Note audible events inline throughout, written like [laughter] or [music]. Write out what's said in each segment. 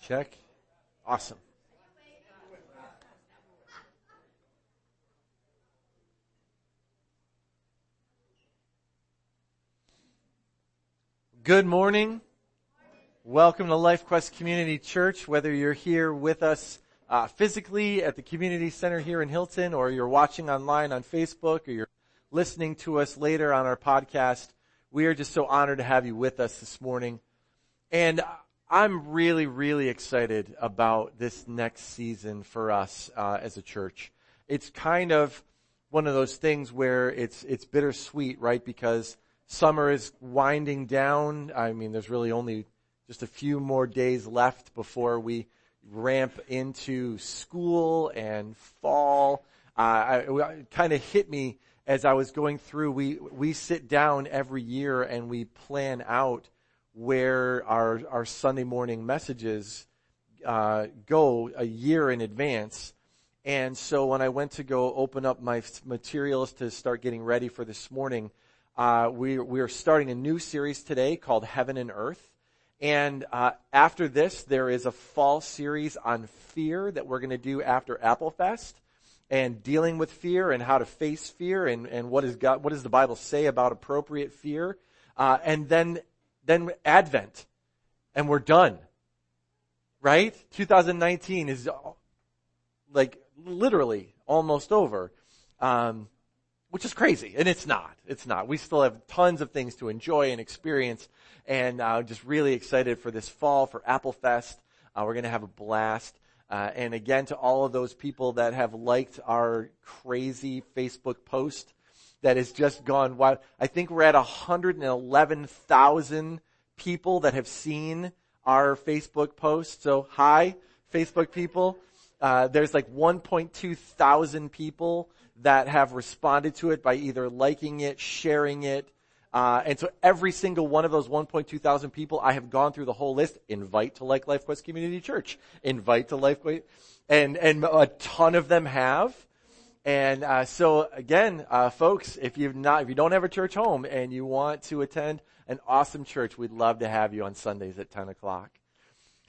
Check. Awesome. Good morning. Welcome to LifeQuest Community Church. Whether you're here with us uh, physically at the community center here in Hilton, or you're watching online on Facebook, or you're listening to us later on our podcast, we are just so honored to have you with us this morning. And I'm really, really excited about this next season for us uh, as a church. It's kind of one of those things where it's it's bittersweet, right? Because summer is winding down. I mean, there's really only just a few more days left before we ramp into school and fall. Uh, it kind of hit me as I was going through. We we sit down every year and we plan out where our our Sunday morning messages uh, go a year in advance. And so when I went to go open up my materials to start getting ready for this morning, uh, we we are starting a new series today called Heaven and Earth. And uh, after this, there is a fall series on fear that we're going to do after Apple Fest, and dealing with fear and how to face fear, and and what is God, what does the Bible say about appropriate fear? Uh, and then then Advent, and we're done. Right? 2019 is like literally almost over. Um, which is crazy, and it's not. It's not. We still have tons of things to enjoy and experience, and uh, just really excited for this fall for Apple Fest. Uh, we're going to have a blast. Uh, and again, to all of those people that have liked our crazy Facebook post that has just gone wild. I think we're at 111,000 people that have seen our Facebook post. So hi, Facebook people. Uh, there's like 1.2 thousand people that have responded to it by either liking it, sharing it. Uh, and so every single one of those 1.2 thousand people, I have gone through the whole list. Invite to like LifeQuest Community Church. Invite to LifeQuest, and and a ton of them have. And uh, so again, uh, folks, if you've not, if you don't have a church home and you want to attend an awesome church, we'd love to have you on Sundays at 10 o'clock.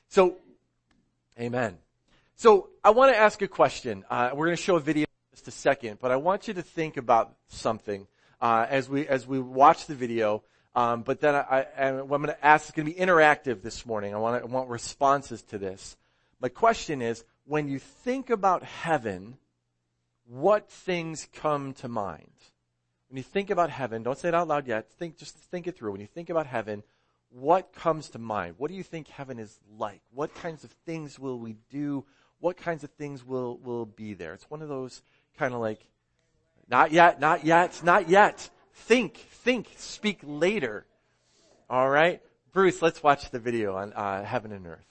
So, Amen. So I want to ask a question. Uh, we're going to show a video in just a second, but I want you to think about something uh, as we as we watch the video. Um, but then I, I, I'm going to ask. It's going to be interactive this morning. I want I want responses to this. My question is: When you think about heaven, what things come to mind? When you think about heaven, don't say it out loud yet. Think, just think it through. When you think about heaven, what comes to mind? What do you think heaven is like? What kinds of things will we do? What kinds of things will, will be there? It's one of those kind of like, not yet, not yet, not yet. Think, think, speak later. All right? Bruce, let's watch the video on uh, heaven and earth.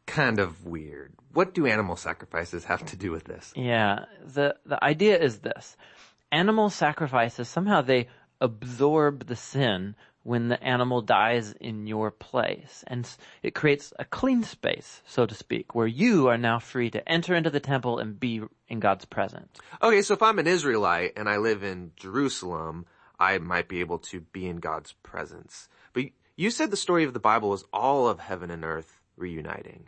kind of weird. What do animal sacrifices have to do with this? Yeah, the, the idea is this. Animal sacrifices, somehow they absorb the sin when the animal dies in your place. And it creates a clean space, so to speak, where you are now free to enter into the temple and be in God's presence. Okay, so if I'm an Israelite and I live in Jerusalem, I might be able to be in God's presence. But you said the story of the Bible is all of heaven and earth reuniting.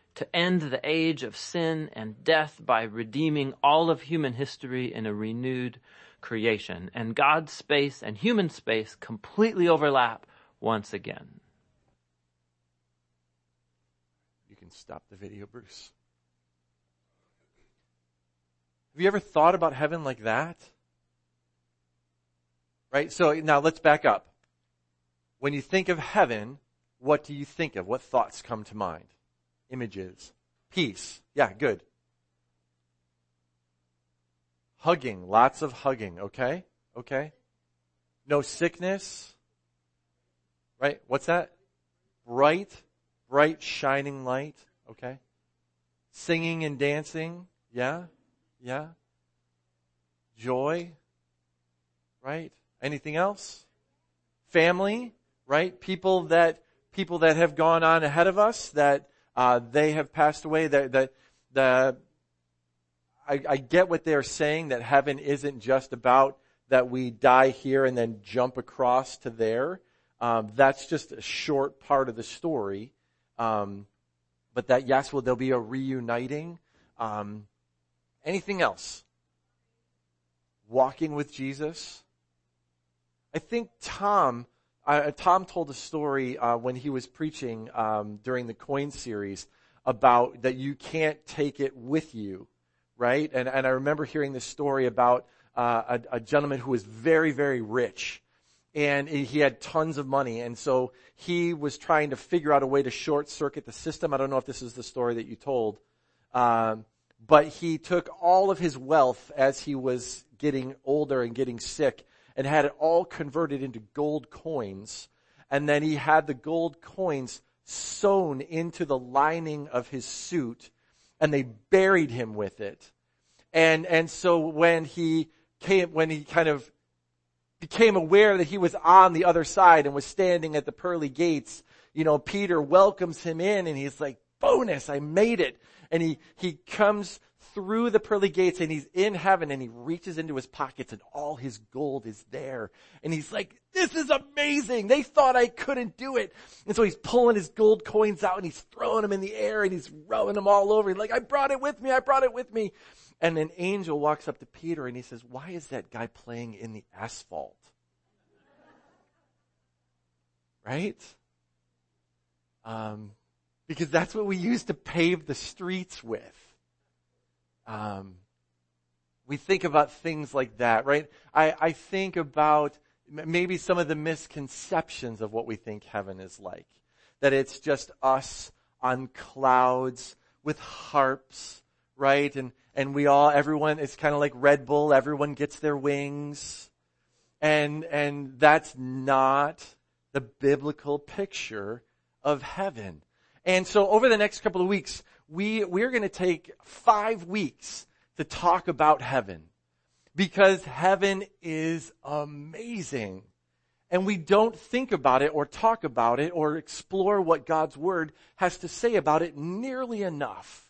to end the age of sin and death by redeeming all of human history in a renewed creation. And God's space and human space completely overlap once again. You can stop the video, Bruce. Have you ever thought about heaven like that? Right? So now let's back up. When you think of heaven, what do you think of? What thoughts come to mind? Images. Peace. Yeah, good. Hugging. Lots of hugging. Okay? Okay? No sickness. Right? What's that? Bright, bright, shining light. Okay? Singing and dancing. Yeah? Yeah? Joy. Right? Anything else? Family. Right? People that, people that have gone on ahead of us that Uh, they have passed away. The, the, the, I, I get what they're saying that heaven isn't just about that we die here and then jump across to there. Um, that's just a short part of the story. Um, but that yes, will there'll be a reuniting? Um, anything else? Walking with Jesus. I think Tom, uh, Tom told a story uh, when he was preaching um, during the coin series about that you can't take it with you, right? And and I remember hearing this story about uh, a, a gentleman who was very very rich, and he had tons of money, and so he was trying to figure out a way to short circuit the system. I don't know if this is the story that you told, um, but he took all of his wealth as he was getting older and getting sick and had it all converted into gold coins. And then he had the gold coins sewn into the lining of his suit and they buried him with it. And, and so when he came, when he kind of became aware that he was on the other side and was standing at the pearly gates, you know, Peter welcomes him in and he's like, bonus, I made it. And he, he comes through the pearly gates and he's in heaven and he reaches into his pockets and all his gold is there. And he's like, this is amazing. They thought I couldn't do it. And so he's pulling his gold coins out and he's throwing them in the air and he's rubbing them all over. He's like, I brought it with me. I brought it with me. And an angel walks up to Peter and he says, why is that guy playing in the asphalt? Right? Um, because that's what we use to pave the streets with. Um, we think about things like that, right? I, I think about maybe some of the misconceptions of what we think heaven is like. That it's just us on clouds with harps, right? And, and we all, everyone, it's kind of like Red Bull, everyone gets their wings. And, and that's not the biblical picture of heaven. And so over the next couple of weeks, we, we're going to take five weeks to talk about heaven because heaven is amazing. And we don't think about it or talk about it or explore what God's Word has to say about it nearly enough.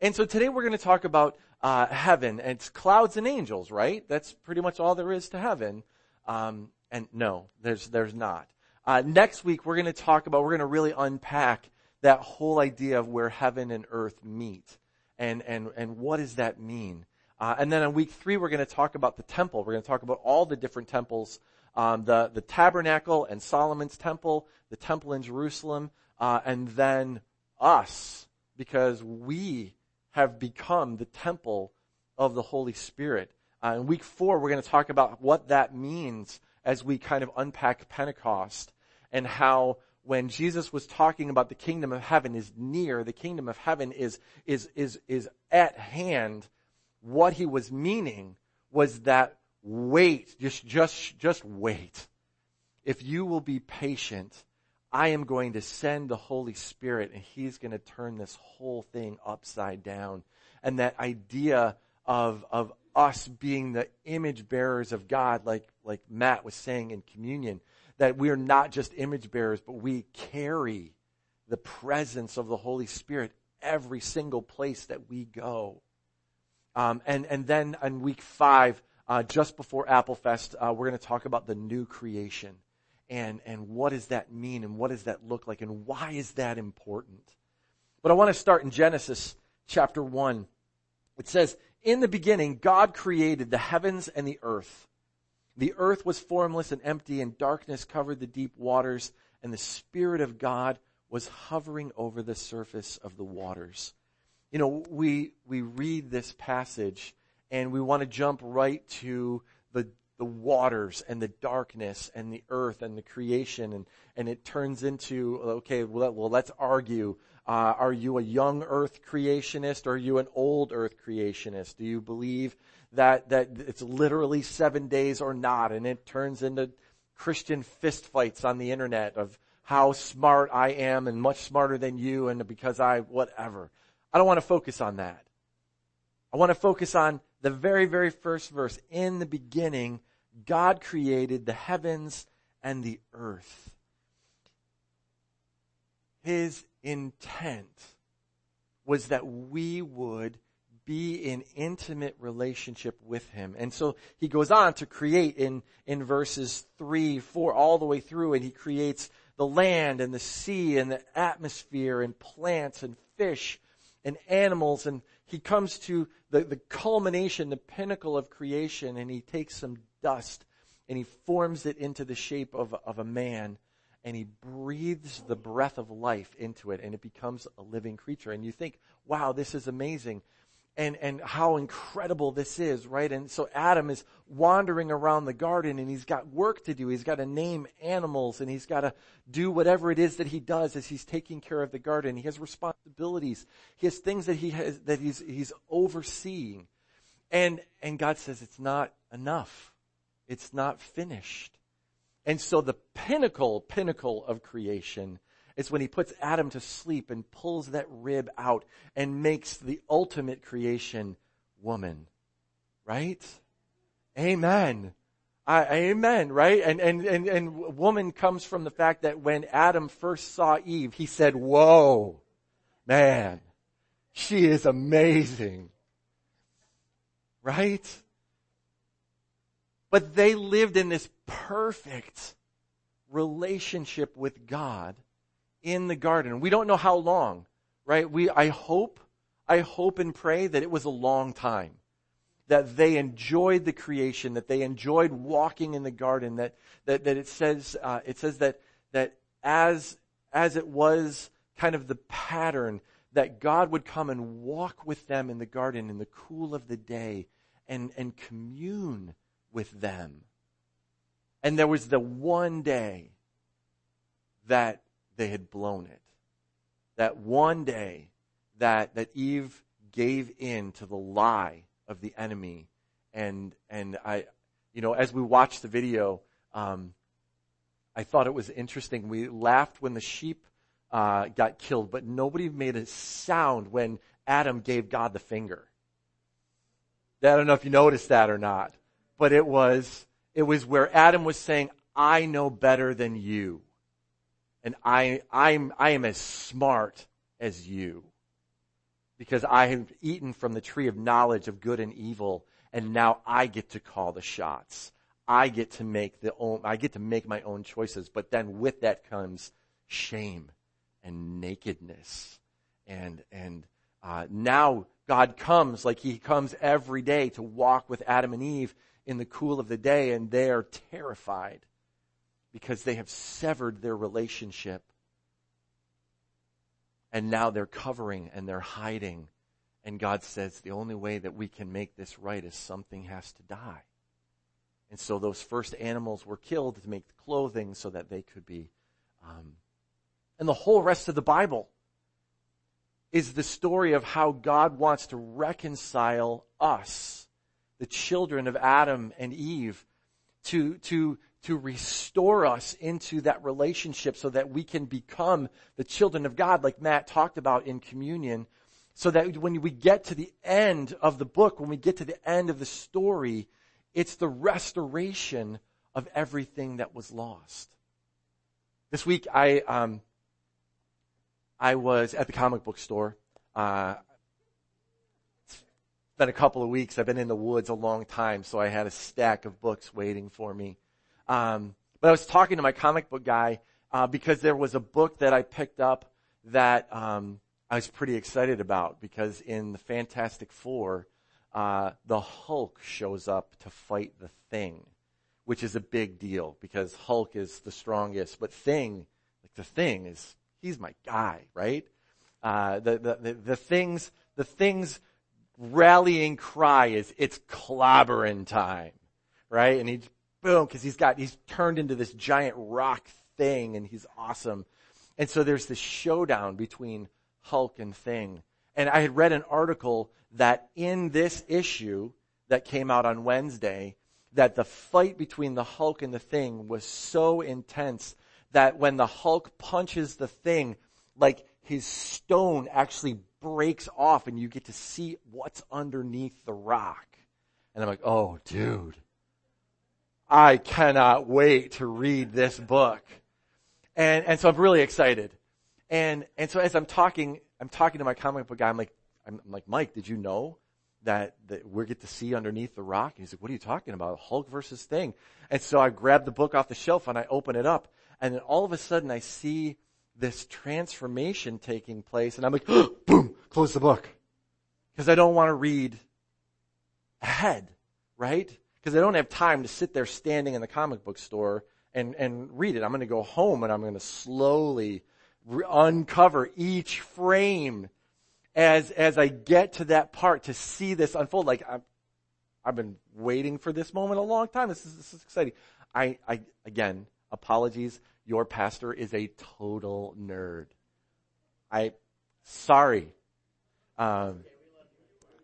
And so today we're going to talk about uh, heaven. And it's clouds and angels, right? That's pretty much all there is to heaven. Um, and no, there's there's not. Uh, next week we're going to talk about. We're going to really unpack that whole idea of where heaven and earth meet. And, and, and what does that mean? Uh, and then on week three, we're going to talk about the temple. We're going to talk about all the different temples, um, the, the tabernacle and Solomon's temple, the temple in Jerusalem, uh, and then us, because we have become the temple of the Holy Spirit. Uh, in week four, we're going to talk about what that means as we kind of unpack Pentecost and how when Jesus was talking about the kingdom of heaven is near, the kingdom of heaven is, is, is, is at hand, what he was meaning was that wait, just, just, just wait. If you will be patient, I am going to send the Holy Spirit and he's going to turn this whole thing upside down. And that idea of, of us being the image bearers of God, like, like Matt was saying in communion, that we are not just image bearers, but we carry the presence of the Holy Spirit every single place that we go. Um, and, and then in week five, uh, just before Applefest, uh, we're going to talk about the new creation. And, and what does that mean? And what does that look like? And why is that important? But I want to start in Genesis chapter 1. It says, In the beginning, God created the heavens and the earth. The earth was formless and empty, and darkness covered the deep waters, and the Spirit of God was hovering over the surface of the waters. You know, we, we read this passage and we want to jump right to the, the waters and the darkness and the earth and the creation and, and it turns into, okay, well, well let's argue. Uh, are you a young earth creationist or are you an old earth creationist? Do you believe that, that it's literally seven days or not, and it turns into Christian fistfights on the internet of how smart I am and much smarter than you and because I, whatever. I don't want to focus on that. I want to focus on the very, very first verse. In the beginning, God created the heavens and the earth. his intent was that we would be in intimate relationship with him. And so he goes on to create in, in verses three, four, all the way through, and he creates the land and the sea and the atmosphere and plants and fish and animals and he comes to the, the culmination, the pinnacle of creation and he takes some dust and he forms it into the shape of, of a man and he breathes the breath of life into it and it becomes a living creature. And you think, wow, this is amazing and, and how incredible this is, right? And so Adam is wandering around the garden and he's got work to do. He's got to name animals and he's got to do whatever it is that he does as he's taking care of the garden. He has responsibilities. He has things that he has, that he's, he's overseeing. And, and God says it's not enough. It's not finished. And so the pinnacle, pinnacle of creation it's when he puts Adam to sleep and pulls that rib out and makes the ultimate creation woman. Right? Amen. I, amen, right? And, and, and, and woman comes from the fact that when Adam first saw Eve, he said, whoa, man, she is amazing. Right? But they lived in this perfect relationship with God in the garden. We don't know how long, right? We, I hope, I hope and pray that it was a long time. That they enjoyed the creation, that they enjoyed walking in the garden, that, that, that it says, uh, it says that, that as, as it was kind of the pattern, that God would come and walk with them in the garden in the cool of the day and, and commune with them. And there was the one day that they had blown it. That one day that, that Eve gave in to the lie of the enemy. And, and I, you know, as we watched the video, um, I thought it was interesting. We laughed when the sheep uh, got killed, but nobody made a sound when Adam gave God the finger. I don't know if you noticed that or not, but it was it was where Adam was saying, "I know better than you." And I, I'm, I am as smart as you. Because I have eaten from the tree of knowledge of good and evil, and now I get to call the shots. I get to make the own, I get to make my own choices, but then with that comes shame and nakedness. And, and, uh, now God comes like He comes every day to walk with Adam and Eve in the cool of the day, and they are terrified because they have severed their relationship. And now they're covering and they're hiding. And God says the only way that we can make this right is something has to die. And so those first animals were killed to make clothing so that they could be. Um, and the whole rest of the Bible is the story of how God wants to reconcile us, the children of Adam and Eve, to, to to restore us into that relationship so that we can become the children of God like Matt talked about in communion. So that when we get to the end of the book, when we get to the end of the story, it's the restoration of everything that was lost. This week I, um, I was at the comic book store. Uh, it's been a couple of weeks. I've been in the woods a long time, so I had a stack of books waiting for me. Um, but I was talking to my comic book guy uh, because there was a book that I picked up that um, I was pretty excited about because in the Fantastic Four, uh, the Hulk shows up to fight the Thing, which is a big deal because Hulk is the strongest, but Thing, like the Thing, is he's my guy, right? Uh, the, the, the the things the things rallying cry is it's clobbering time, right? And he boom, because he's got, he's turned into this giant rock thing and he's awesome. And so there's this showdown between Hulk and Thing. And I had read an article that in this issue that came out on Wednesday, that the fight between the Hulk and the Thing was so intense that when the Hulk punches the Thing, like his stone actually breaks off and you get to see what's underneath the rock. And I'm like, oh dude, I cannot wait to read this book. And, and so I'm really excited. And, and so as I'm talking, I'm talking to my comic book guy, I'm like, I'm, I'm like, Mike, did you know that, that we get to see underneath the rock? And he's like, what are you talking about? Hulk versus Thing. And so I grab the book off the shelf and I open it up and then all of a sudden I see this transformation taking place and I'm like, boom, close the book. Cause I don't want to read ahead, right? Because I don't have time to sit there standing in the comic book store and, and read it. I'm going to go home and I'm going to slowly re- uncover each frame as, as I get to that part to see this unfold. Like i I've been waiting for this moment a long time. This is, this is exciting. I, I, again, apologies. Your pastor is a total nerd. I, sorry. Um,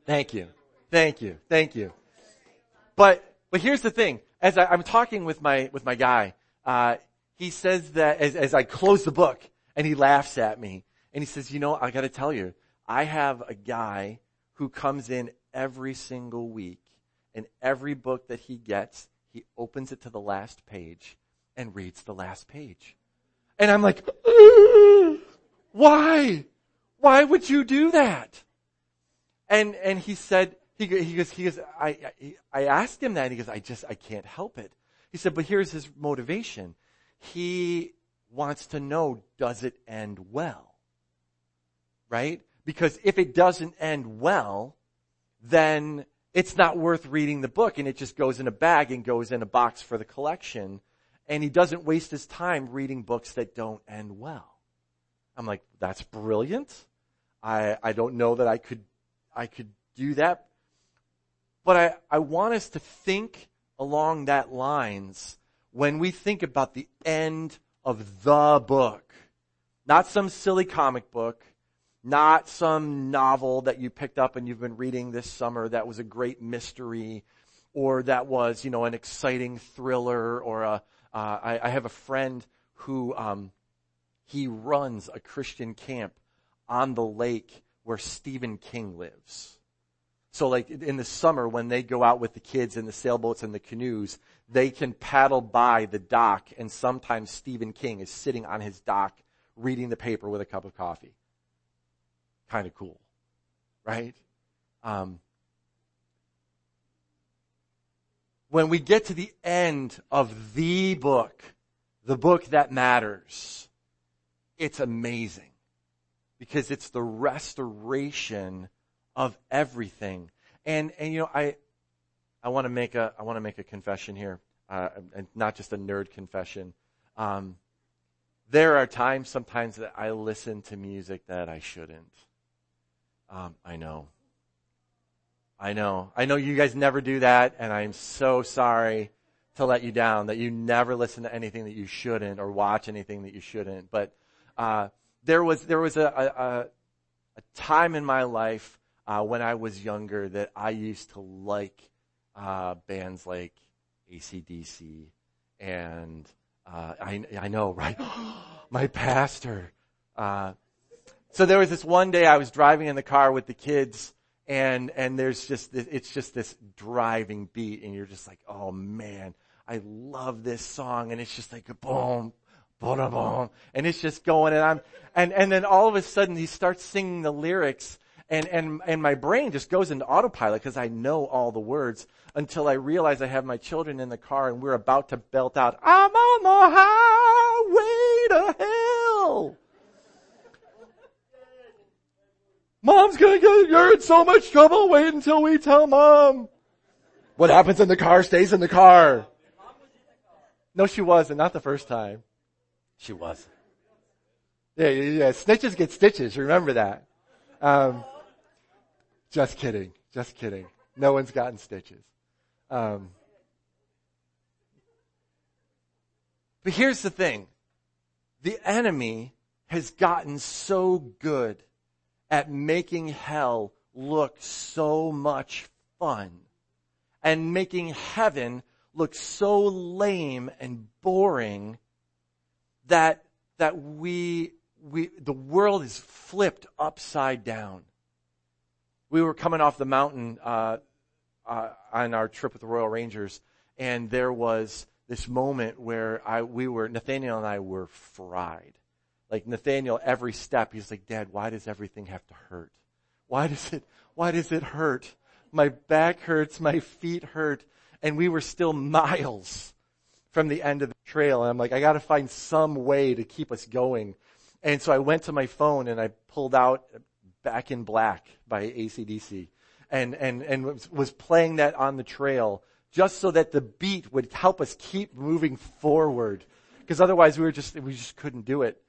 thank you. Thank you. Thank you. But, but here's the thing. As I, am talking with my, with my guy, uh, he says that as, as I close the book and he laughs at me and he says, you know, I gotta tell you, I have a guy who comes in every single week and every book that he gets, he opens it to the last page and reads the last page. And I'm like, why? Why would you do that? And, and he said, he, he goes, he goes, I, I, I asked him that and he goes, I just, I can't help it. He said, but here's his motivation. He wants to know, does it end well? Right? Because if it doesn't end well, then it's not worth reading the book and it just goes in a bag and goes in a box for the collection. And he doesn't waste his time reading books that don't end well. I'm like, that's brilliant. I, I don't know that I could, I could do that. But I, I want us to think along that lines when we think about the end of the book. Not some silly comic book, not some novel that you picked up and you've been reading this summer that was a great mystery or that was, you know, an exciting thriller or a, uh, I, I, have a friend who, um, he runs a Christian camp on the lake where Stephen King lives. So like in the summer when they go out with the kids in the sailboats and the canoes, they can paddle by the dock and sometimes Stephen King is sitting on his dock reading the paper with a cup of coffee. Kind of cool, right? Um, when we get to the end of the book, the book that matters, it's amazing because it's the restoration of everything. And, and you know, I, I want to make a, I want to make a confession here, uh, and not just a nerd confession. Um, there are times sometimes that I listen to music that I shouldn't. Um, I know. I know. I know you guys never do that, and I'm so sorry to let you down that you never listen to anything that you shouldn't or watch anything that you shouldn't. But uh, there was there was a, a, a time in my life uh, when I was younger that I used to like uh, bands like ACDC and uh, I, I know, right? [gasps] My pastor. Uh, so there was this one day I was driving in the car with the kids and, and there's just, this, it's just this driving beat and you're just like, oh man, I love this song and it's just like boom, boom, boom, and it's just going and I'm, and, and then all of a sudden he starts singing the lyrics and, and, and my brain just goes into autopilot because I know all the words until I realize I have my children in the car and we're about to belt out, I'm on the highway to hell. Mom's gonna get, you're in so much trouble, wait until we tell mom. What happens in the car stays in the car. No, she wasn't, not the first time. She wasn't. Yeah, yeah, yeah. Snitches get stitches, remember that. Um, just kidding. Just kidding. No one's gotten stitches. Um, but here's the thing. The enemy has gotten so good at making hell look so much fun and making heaven look so lame and boring that, that we, we, the world is flipped upside down we were coming off the mountain uh, uh, on our trip with the Royal Rangers, and there was this moment where I we were Nathaniel and I were fried. like Nathaniel every step. He's like, Dad, why does everything have to hurt? Why does it, why does it hurt? My back hurts, my feet hurt, and we were still miles from the end of the trail. And I'm like, I gotta find some way to keep us going. And so I went to my phone and I pulled out Back in Black by ACDC and, and, and was, playing that on the trail just so that the beat would help us keep moving forward. Because otherwise we were just, we just couldn't do it.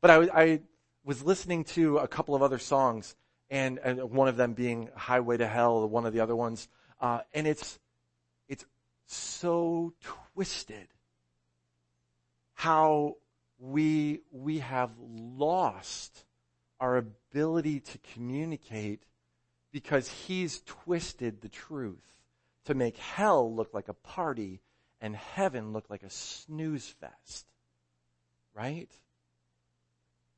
But I, I was listening to a couple of other songs and, and one of them being Highway to Hell, one of the other ones. Uh, and it's, it's so twisted how we, we have lost our ability to communicate because he's twisted the truth to make hell look like a party and heaven look like a snooze fest. Right?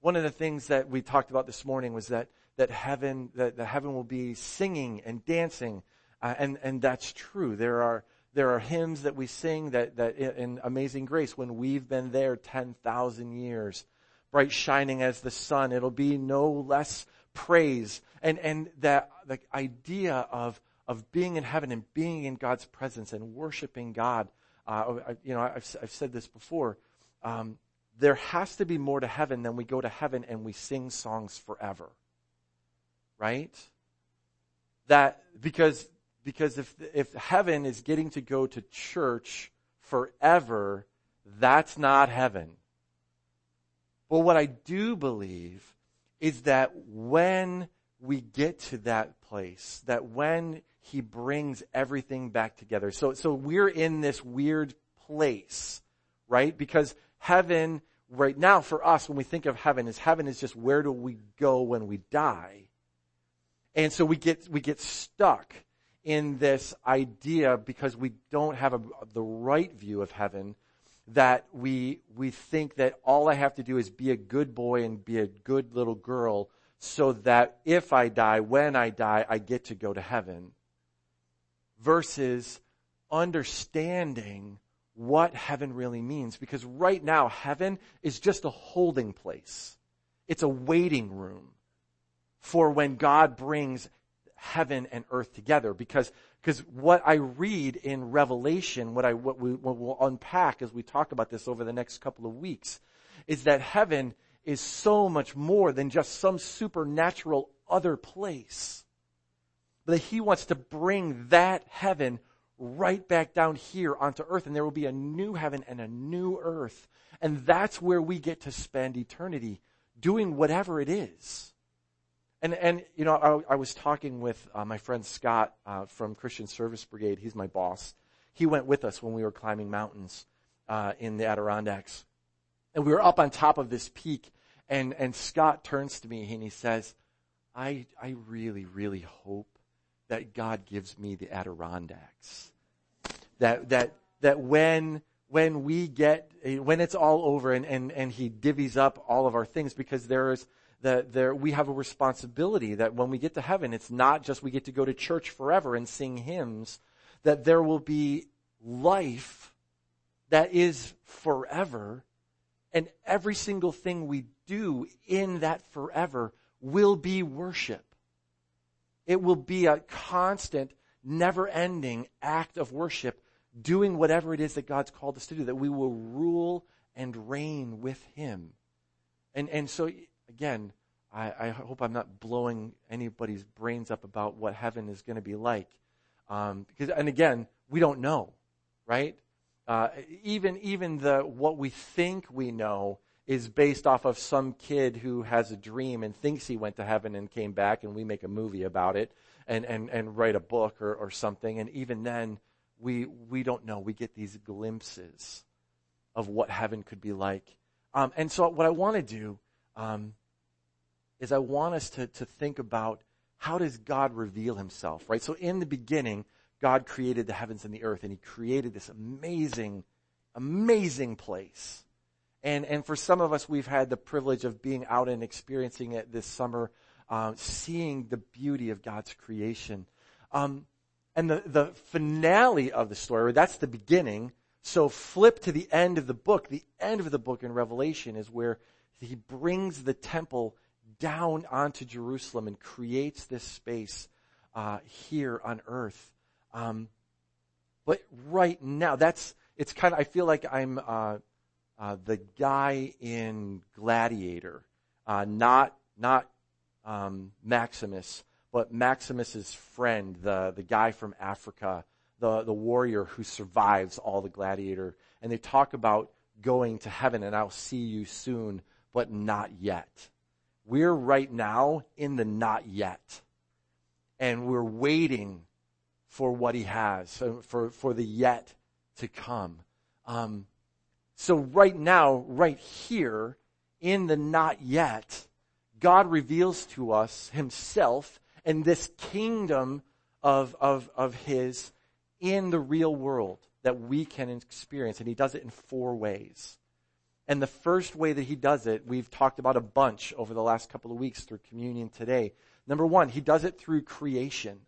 One of the things that we talked about this morning was that, that heaven, that the heaven will be singing and dancing, uh, and, and that's true. There are, there are hymns that we sing that, that in Amazing Grace when we've been there 10,000 years, bright shining as the sun, it'll be no less praise. And, and that, the idea of, of being in heaven and being in God's presence and worshiping God. Uh, you know, I've, I've said this before. Um, there has to be more to heaven than we go to heaven and we sing songs forever. Right? That, because, because if, if heaven is getting to go to church forever, that's not heaven. But what I do believe is that when we get to that place, that when he brings everything back together. So, so we're in this weird place, right? Because heaven, right now for us, when we think of heaven, is heaven is just where do we go when we die? And so we get, we get stuck in this idea because we don't have a, the right view of heaven that we, we think that all I have to do is be a good boy and be a good little girl so that if I die, when I die, I get to go to heaven. Versus understanding what heaven really means. Because right now, heaven is just a holding place. It's a waiting room for when God brings heaven and earth together. Because, because what I read in Revelation, what I, what we what we'll unpack as we talk about this over the next couple of weeks, is that heaven is so much more than just some supernatural other place. But he wants to bring that heaven right back down here onto earth and there will be a new heaven and a new earth. And that's where we get to spend eternity doing whatever it is. And, and, you know, I, I was talking with uh, my friend Scott uh, from Christian Service Brigade. He's my boss. He went with us when we were climbing mountains uh, in the Adirondacks. And we were up on top of this peak, and, and Scott turns to me and he says, I, I really, really hope that God gives me the Adirondacks. That, that, that when, when we get, when it's all over and, and, and he divvies up all of our things, because there is, that there, we have a responsibility that when we get to heaven, it's not just we get to go to church forever and sing hymns, that there will be life that is forever and every single thing we do in that forever will be worship. It will be a constant, never ending act of worship, doing whatever it is that God's called us to do, that we will rule and reign with Him. And, and so, again, I, I hope I'm not blowing anybody's brains up about what heaven is going to be like. Um, because, and again, we don't know, right? Uh, even even the what we think we know is based off of some kid who has a dream and thinks he went to heaven and came back, and we make a movie about it and and and write a book or or something. And even then, we we don't know. We get these glimpses of what heaven could be like. Um, and so, what I want to do um, is I want us to to think about how does God reveal Himself, right? So, in the beginning God created the heavens and the earth, and He created this amazing, amazing place. And, and for some of us, we've had the privilege of being out and experiencing it this summer, uh, seeing the beauty of God's creation. Um, and the, the finale of the story, that's the beginning. So flip to the end of the book. The end of the book in Revelation is where He brings the temple down onto Jerusalem and creates this space uh, here on earth. Um, but right now, that's it's kind of. I feel like I'm uh, uh, the guy in Gladiator, uh, not not um, Maximus, but Maximus's friend, the the guy from Africa, the the warrior who survives all the gladiator, and they talk about going to heaven, and I'll see you soon, but not yet. We're right now in the not yet. And we're waiting for what he has, for, for the yet to come. Um, so right now, right here, in the not yet, God reveals to us himself and this kingdom of, of, of his in the real world that we can experience. And he does it in four ways. And the first way that he does it, we've talked about a bunch over the last couple of weeks through communion today. Number one, he does it through creation.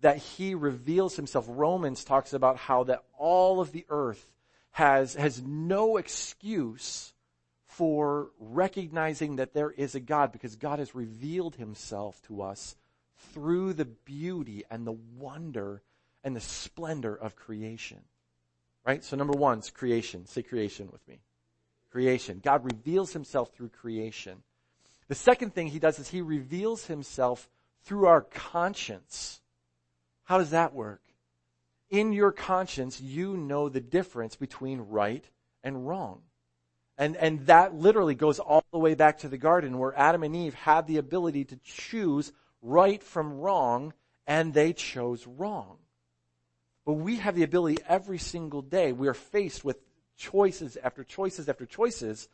That he reveals himself. Romans talks about how that all of the earth has, has no excuse for recognizing that there is a God because God has revealed himself to us through the beauty and the wonder and the splendor of creation. Right? So number one is creation. Say creation with me creation. God reveals himself through creation. The second thing he does is he reveals himself through our conscience. How does that work? In your conscience, you know the difference between right and wrong. And, and that literally goes all the way back to the garden where Adam and Eve had the ability to choose right from wrong and they chose wrong. But we have the ability every single day. We are faced with choices after choices after choices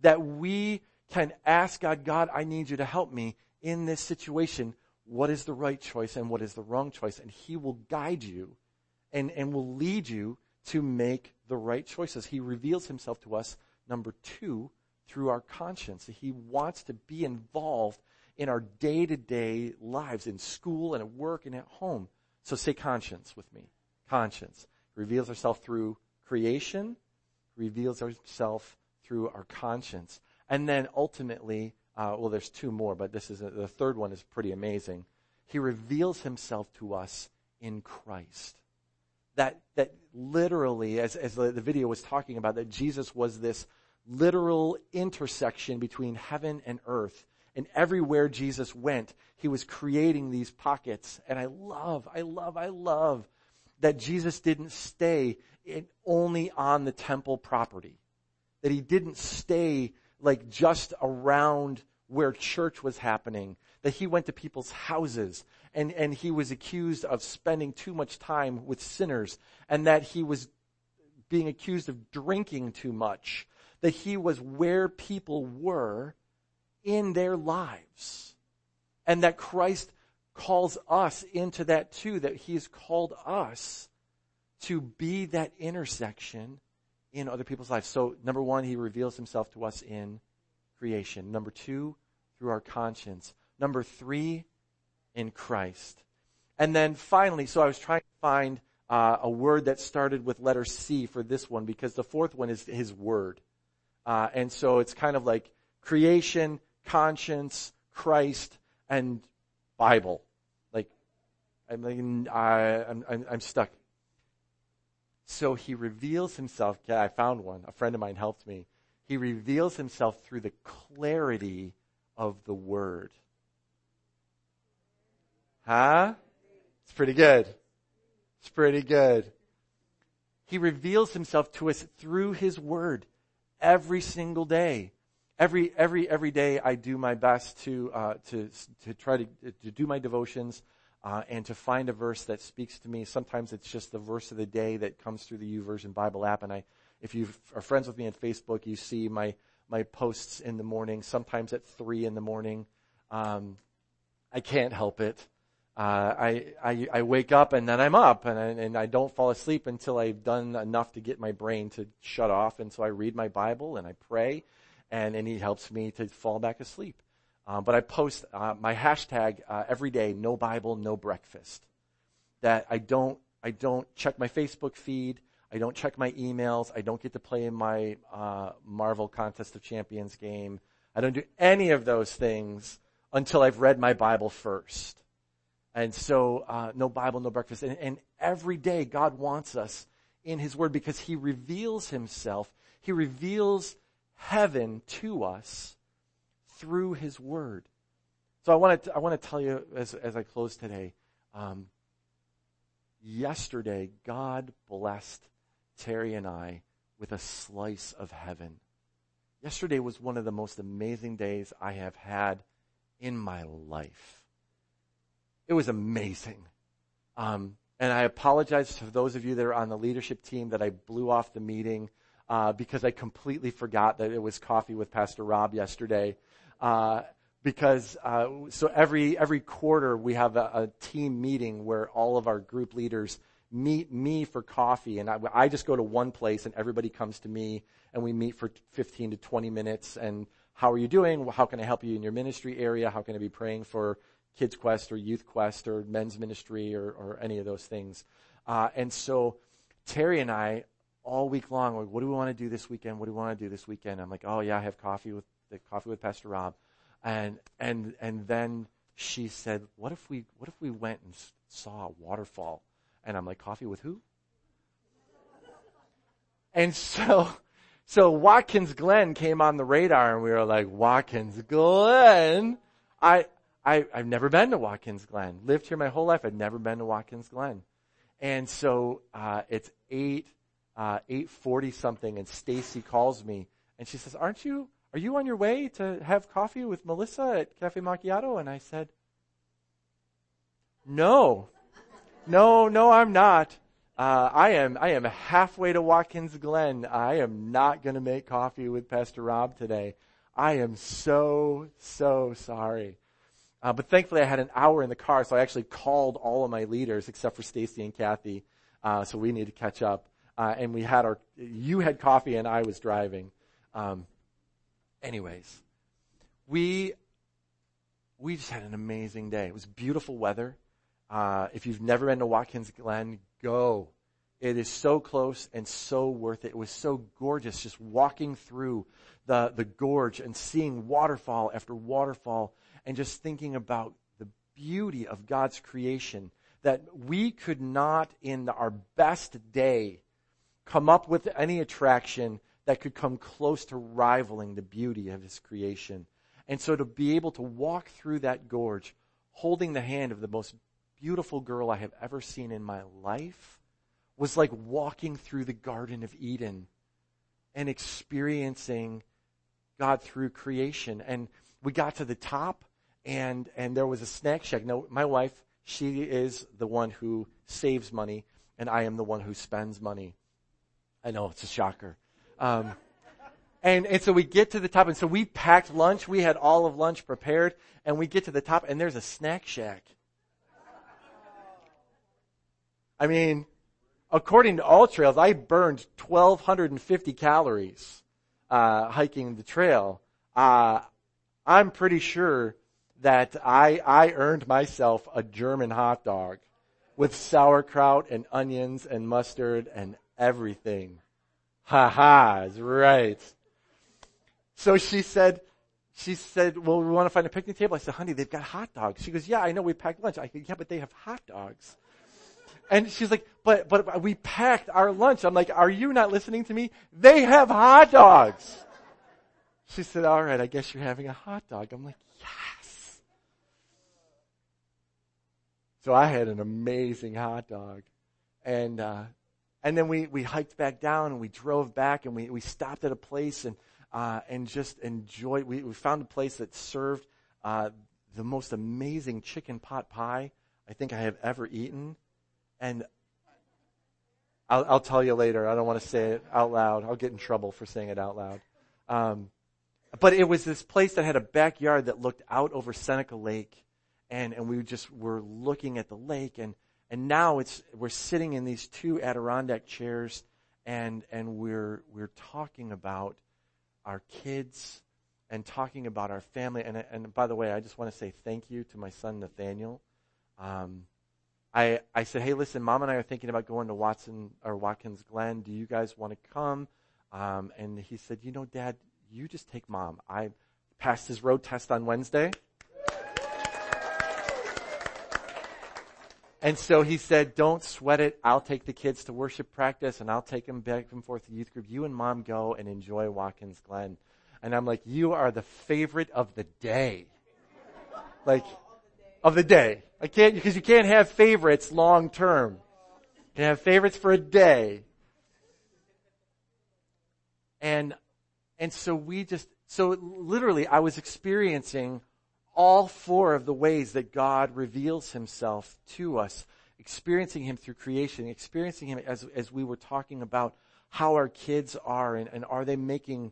that we can ask God, God, I need you to help me in this situation. What is the right choice and what is the wrong choice? And He will guide you and, and will lead you to make the right choices. He reveals Himself to us, number two, through our conscience. He wants to be involved in our day to day lives, in school and at work and at home. So say conscience with me. Conscience. reveals herself through creation, reveals himself through our conscience. And then ultimately, uh, well, there's two more, but this is a, the third one is pretty amazing. He reveals himself to us in Christ. That, that literally, as, as the, the video was talking about, that Jesus was this literal intersection between heaven and earth. And everywhere Jesus went, he was creating these pockets. And I love, I love, I love that Jesus didn't stay it only on the temple property. That he didn't stay like just around where church was happening. That he went to people's houses and, and he was accused of spending too much time with sinners and that he was being accused of drinking too much. That he was where people were in their lives. And that Christ calls us into that too, that He's called us to be that intersection in other people's lives. So, number one, he reveals himself to us in creation. Number two, through our conscience. Number three, in Christ. And then finally, so I was trying to find uh, a word that started with letter C for this one because the fourth one is his word. Uh, and so it's kind of like creation, conscience, Christ, and Bible. Like, I I'm, I'm, I'm stuck. So he reveals himself. Yeah, I found one. A friend of mine helped me. He reveals himself through the clarity of the word. Huh? It's pretty good. It's pretty good. He reveals himself to us through his word every single day. Every, every, every day I do my best to, uh, to, to try to, to do my devotions uh, and to find a verse that speaks to me. Sometimes it's just the verse of the day that comes through the YouVersion Bible app. And I, if you are friends with me on Facebook, you see my my posts in the morning. Sometimes at three in the morning. Um, I can't help it. Uh, I, I I wake up and then I'm up and I, and I don't fall asleep until I've done enough to get my brain to shut off. And so I read my Bible and I pray, and and He helps me to fall back asleep. Um, but I post uh, my hashtag uh, every day: No Bible, No Breakfast. That I don't I don't check my Facebook feed. I don't check my emails. I don't get to play in my uh, Marvel Contest of Champions game. I don't do any of those things until I've read my Bible first. And so, uh, no Bible, no breakfast. And, and every day, God wants us in His Word because He reveals Himself. He reveals heaven to us through His Word. So I want to, I want to tell you as, as I close today, um, yesterday, God blessed Terry and I with a slice of heaven. Yesterday was one of the most amazing days I have had in my life. It was amazing. Um, and I apologize to those of you that are on the leadership team that I blew off the meeting uh, because I completely forgot that it was coffee with Pastor Rob yesterday. Uh, because uh, so every every quarter we have a, a, team meeting where all of our group leaders meet me for coffee, and I, I just go to one place, and everybody comes to me, and we meet for 15 to 20 minutes. And how are you doing? How can I help you in your ministry area? How can I be praying for Kids Quest or Youth Quest or Men's Ministry or, or any of those things? Uh, and so Terry and I all week long, like, what do we want to do this weekend? What do we want to do this weekend? I'm like, oh yeah, I have coffee with the coffee with Pastor Rob, and and and then she said, what if we what if we went and saw a waterfall? And I'm like, coffee with who? And so, so Watkins Glen came on the radar and we were like, Watkins Glen? I, I, I've never been to Watkins Glen. Lived here my whole life. I've never been to Watkins Glen. And so, uh, it's eight, uh, 840 something and Stacy calls me and she says, aren't you, are you on your way to have coffee with Melissa at Cafe Macchiato? And I said, no. No, no, I'm not. Uh, I am, I am halfway to Watkins Glen. I am not going to make coffee with Pastor Rob today. I am so, so sorry. Uh, but thankfully I had an hour in the car, so I actually called all of my leaders except for Stacy and Kathy. Uh, so we need to catch up. Uh, and we had our, you had coffee and I was driving. Um, anyways, we, we just had an amazing day. It was beautiful weather. Uh, if you've never been to Watkins Glen, go. It is so close and so worth it. It was so gorgeous just walking through the, the gorge and seeing waterfall after waterfall and just thinking about the beauty of God's creation that we could not in our best day come up with any attraction that could come close to rivaling the beauty of his creation. And so to be able to walk through that gorge holding the hand of the most beautiful girl I have ever seen in my life was like walking through the Garden of Eden and experiencing God through creation. And we got to the top and, and there was a snack shack. Now, my wife, she is the one who saves money and I am the one who spends money. I know it's a shocker. Um, and, and so we get to the top and so we packed lunch. We had all of lunch prepared and we get to the top and there's a snack shack. I mean, according to AllTrails, I burned 1,250 calories uh, hiking the trail. Uh, I'm pretty sure that I, I earned myself a German hot dog with sauerkraut and onions and mustard and everything. Ha ha, is right. So she said, she said, well, we want to find a picnic table. I said, honey, they've got hot dogs. She goes, yeah, I know we packed lunch. I said, yeah, but they have hot dogs. And she's like, but, but we packed our lunch. I'm like, are you not listening to me? They have hot dogs. She said, all right, I guess you're having a hot dog. I'm like, yes. So I had an amazing hot dog. And, uh, and then we, we hiked back down and we drove back and we, we stopped at a place and, uh, and just enjoyed, we, we found a place that served, uh, the most amazing chicken pot pie I think I have ever eaten. And I'll, I'll, tell you later. I don't want to say it out loud. I'll get in trouble for saying it out loud. Um, but it was this place that had a backyard that looked out over Seneca Lake, and and we just were looking at the lake, and and now it's we're sitting in these two Adirondack chairs, and and we're we're talking about our kids and talking about our family. And and by the way, I just want to say thank you to my son Nathaniel. Um, I, I said, hey, listen, mom and I are thinking about going to Watson or Watkins Glen. Do you guys want to come? Um, and he said, you know, dad, you just take mom. I passed his road test on Wednesday. And so he said, don't sweat it. I'll take the kids to worship practice and I'll take them back and forth to youth group. You and mom go and enjoy Watkins Glen. And I'm like, you are the favorite of the day. Like, of the day. I can't, because you can't have favorites long term. You can have favorites for a day. And, and so we just, so literally I was experiencing all four of the ways that God reveals himself to us, experiencing him through creation, experiencing him as, as we were talking about how our kids are and, and are they making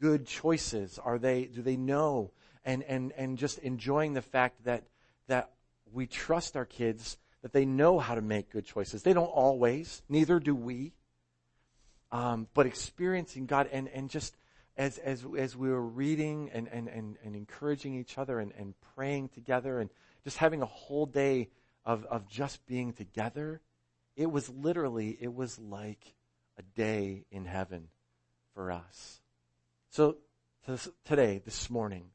good choices? Are they, do they know? And, and, and just enjoying the fact that, that we trust our kids that they know how to make good choices. They don't always, neither do we. Um, but experiencing God and, and just as, as, as we were reading and, and, and, and encouraging each other and, and praying together and just having a whole day of, of just being together, it was literally, it was like a day in heaven for us. So today, this morning,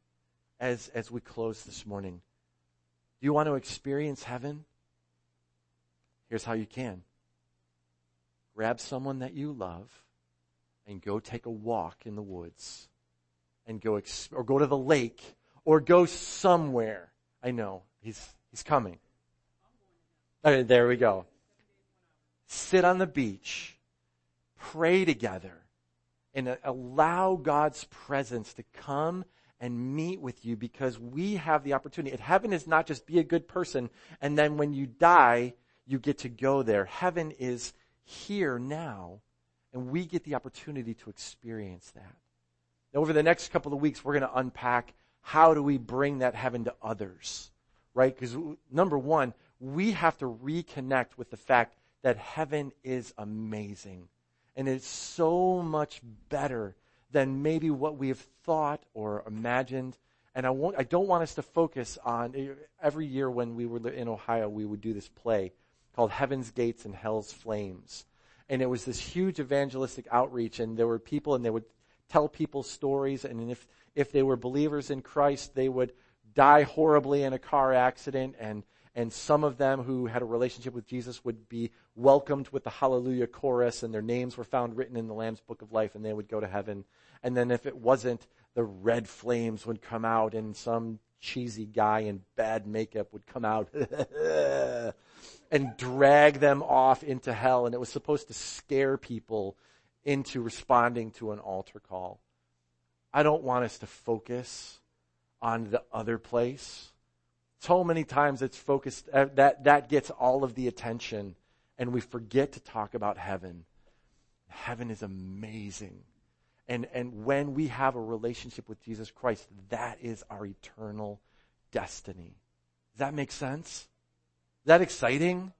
as, as we close this morning, do you want to experience heaven? Here's how you can. Grab someone that you love and go take a walk in the woods and go or go to the lake or go somewhere. I know he's he's coming. There we go. Sit on the beach, pray together, and allow God's presence to come and meet with you because we have the opportunity. Heaven is not just be a good person and then when you die, you get to go there. Heaven is here now and we get the opportunity to experience that. Now, over the next couple of weeks, we're going to unpack how do we bring that heaven to others, right? Because number one, we have to reconnect with the fact that heaven is amazing and it's so much better than maybe what we have thought or imagined. And I won't, I don't want us to focus on every year when we were in Ohio, we would do this play called Heaven's Gates and Hell's Flames. And it was this huge evangelistic outreach and there were people and they would tell people stories and if, if they were believers in Christ, they would die horribly in a car accident and and some of them who had a relationship with Jesus would be welcomed with the hallelujah chorus and their names were found written in the Lamb's book of life and they would go to heaven. And then if it wasn't, the red flames would come out and some cheesy guy in bad makeup would come out [laughs] and drag them off into hell. And it was supposed to scare people into responding to an altar call. I don't want us to focus on the other place. So many times it's focused, uh, that, that gets all of the attention and we forget to talk about heaven. Heaven is amazing. And, and when we have a relationship with Jesus Christ, that is our eternal destiny. Does that make sense? Is that exciting?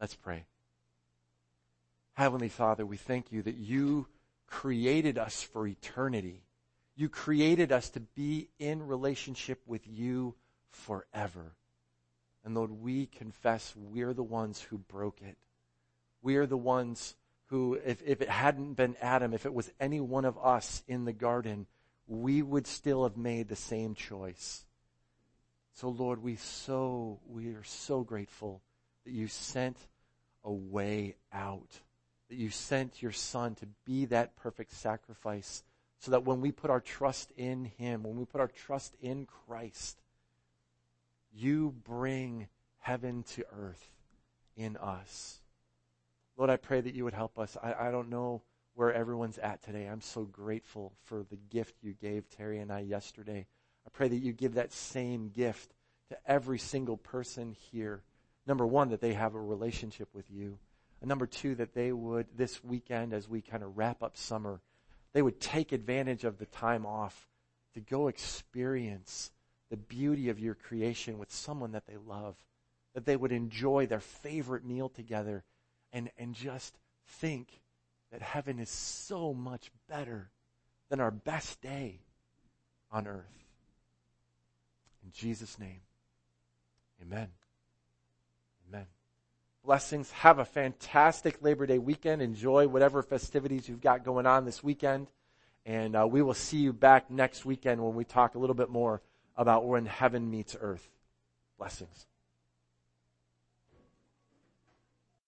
Let's pray. Heavenly Father, we thank you that you created us for eternity. You created us to be in relationship with you forever. And Lord, we confess we're the ones who broke it. We are the ones who, if, if it hadn't been Adam, if it was any one of us in the garden, we would still have made the same choice. So Lord, we so, we are so grateful that you sent a way out, that you sent your son to be that perfect sacrifice so that when we put our trust in Him, when we put our trust in Christ, you bring heaven to earth in us. Lord, I pray that you would help us. I, I don't know where everyone's at today. I'm so grateful for the gift you gave Terry and I yesterday. Pray that you give that same gift to every single person here. Number one, that they have a relationship with you. And number two, that they would, this weekend, as we kind of wrap up summer, they would take advantage of the time off to go experience the beauty of your creation with someone that they love, that they would enjoy their favorite meal together and, and just think that heaven is so much better than our best day on earth. In Jesus' name, amen. Amen. Blessings. Have a fantastic Labor Day weekend. Enjoy whatever festivities you've got going on this weekend. And uh, we will see you back next weekend when we talk a little bit more about when heaven meets earth. Blessings.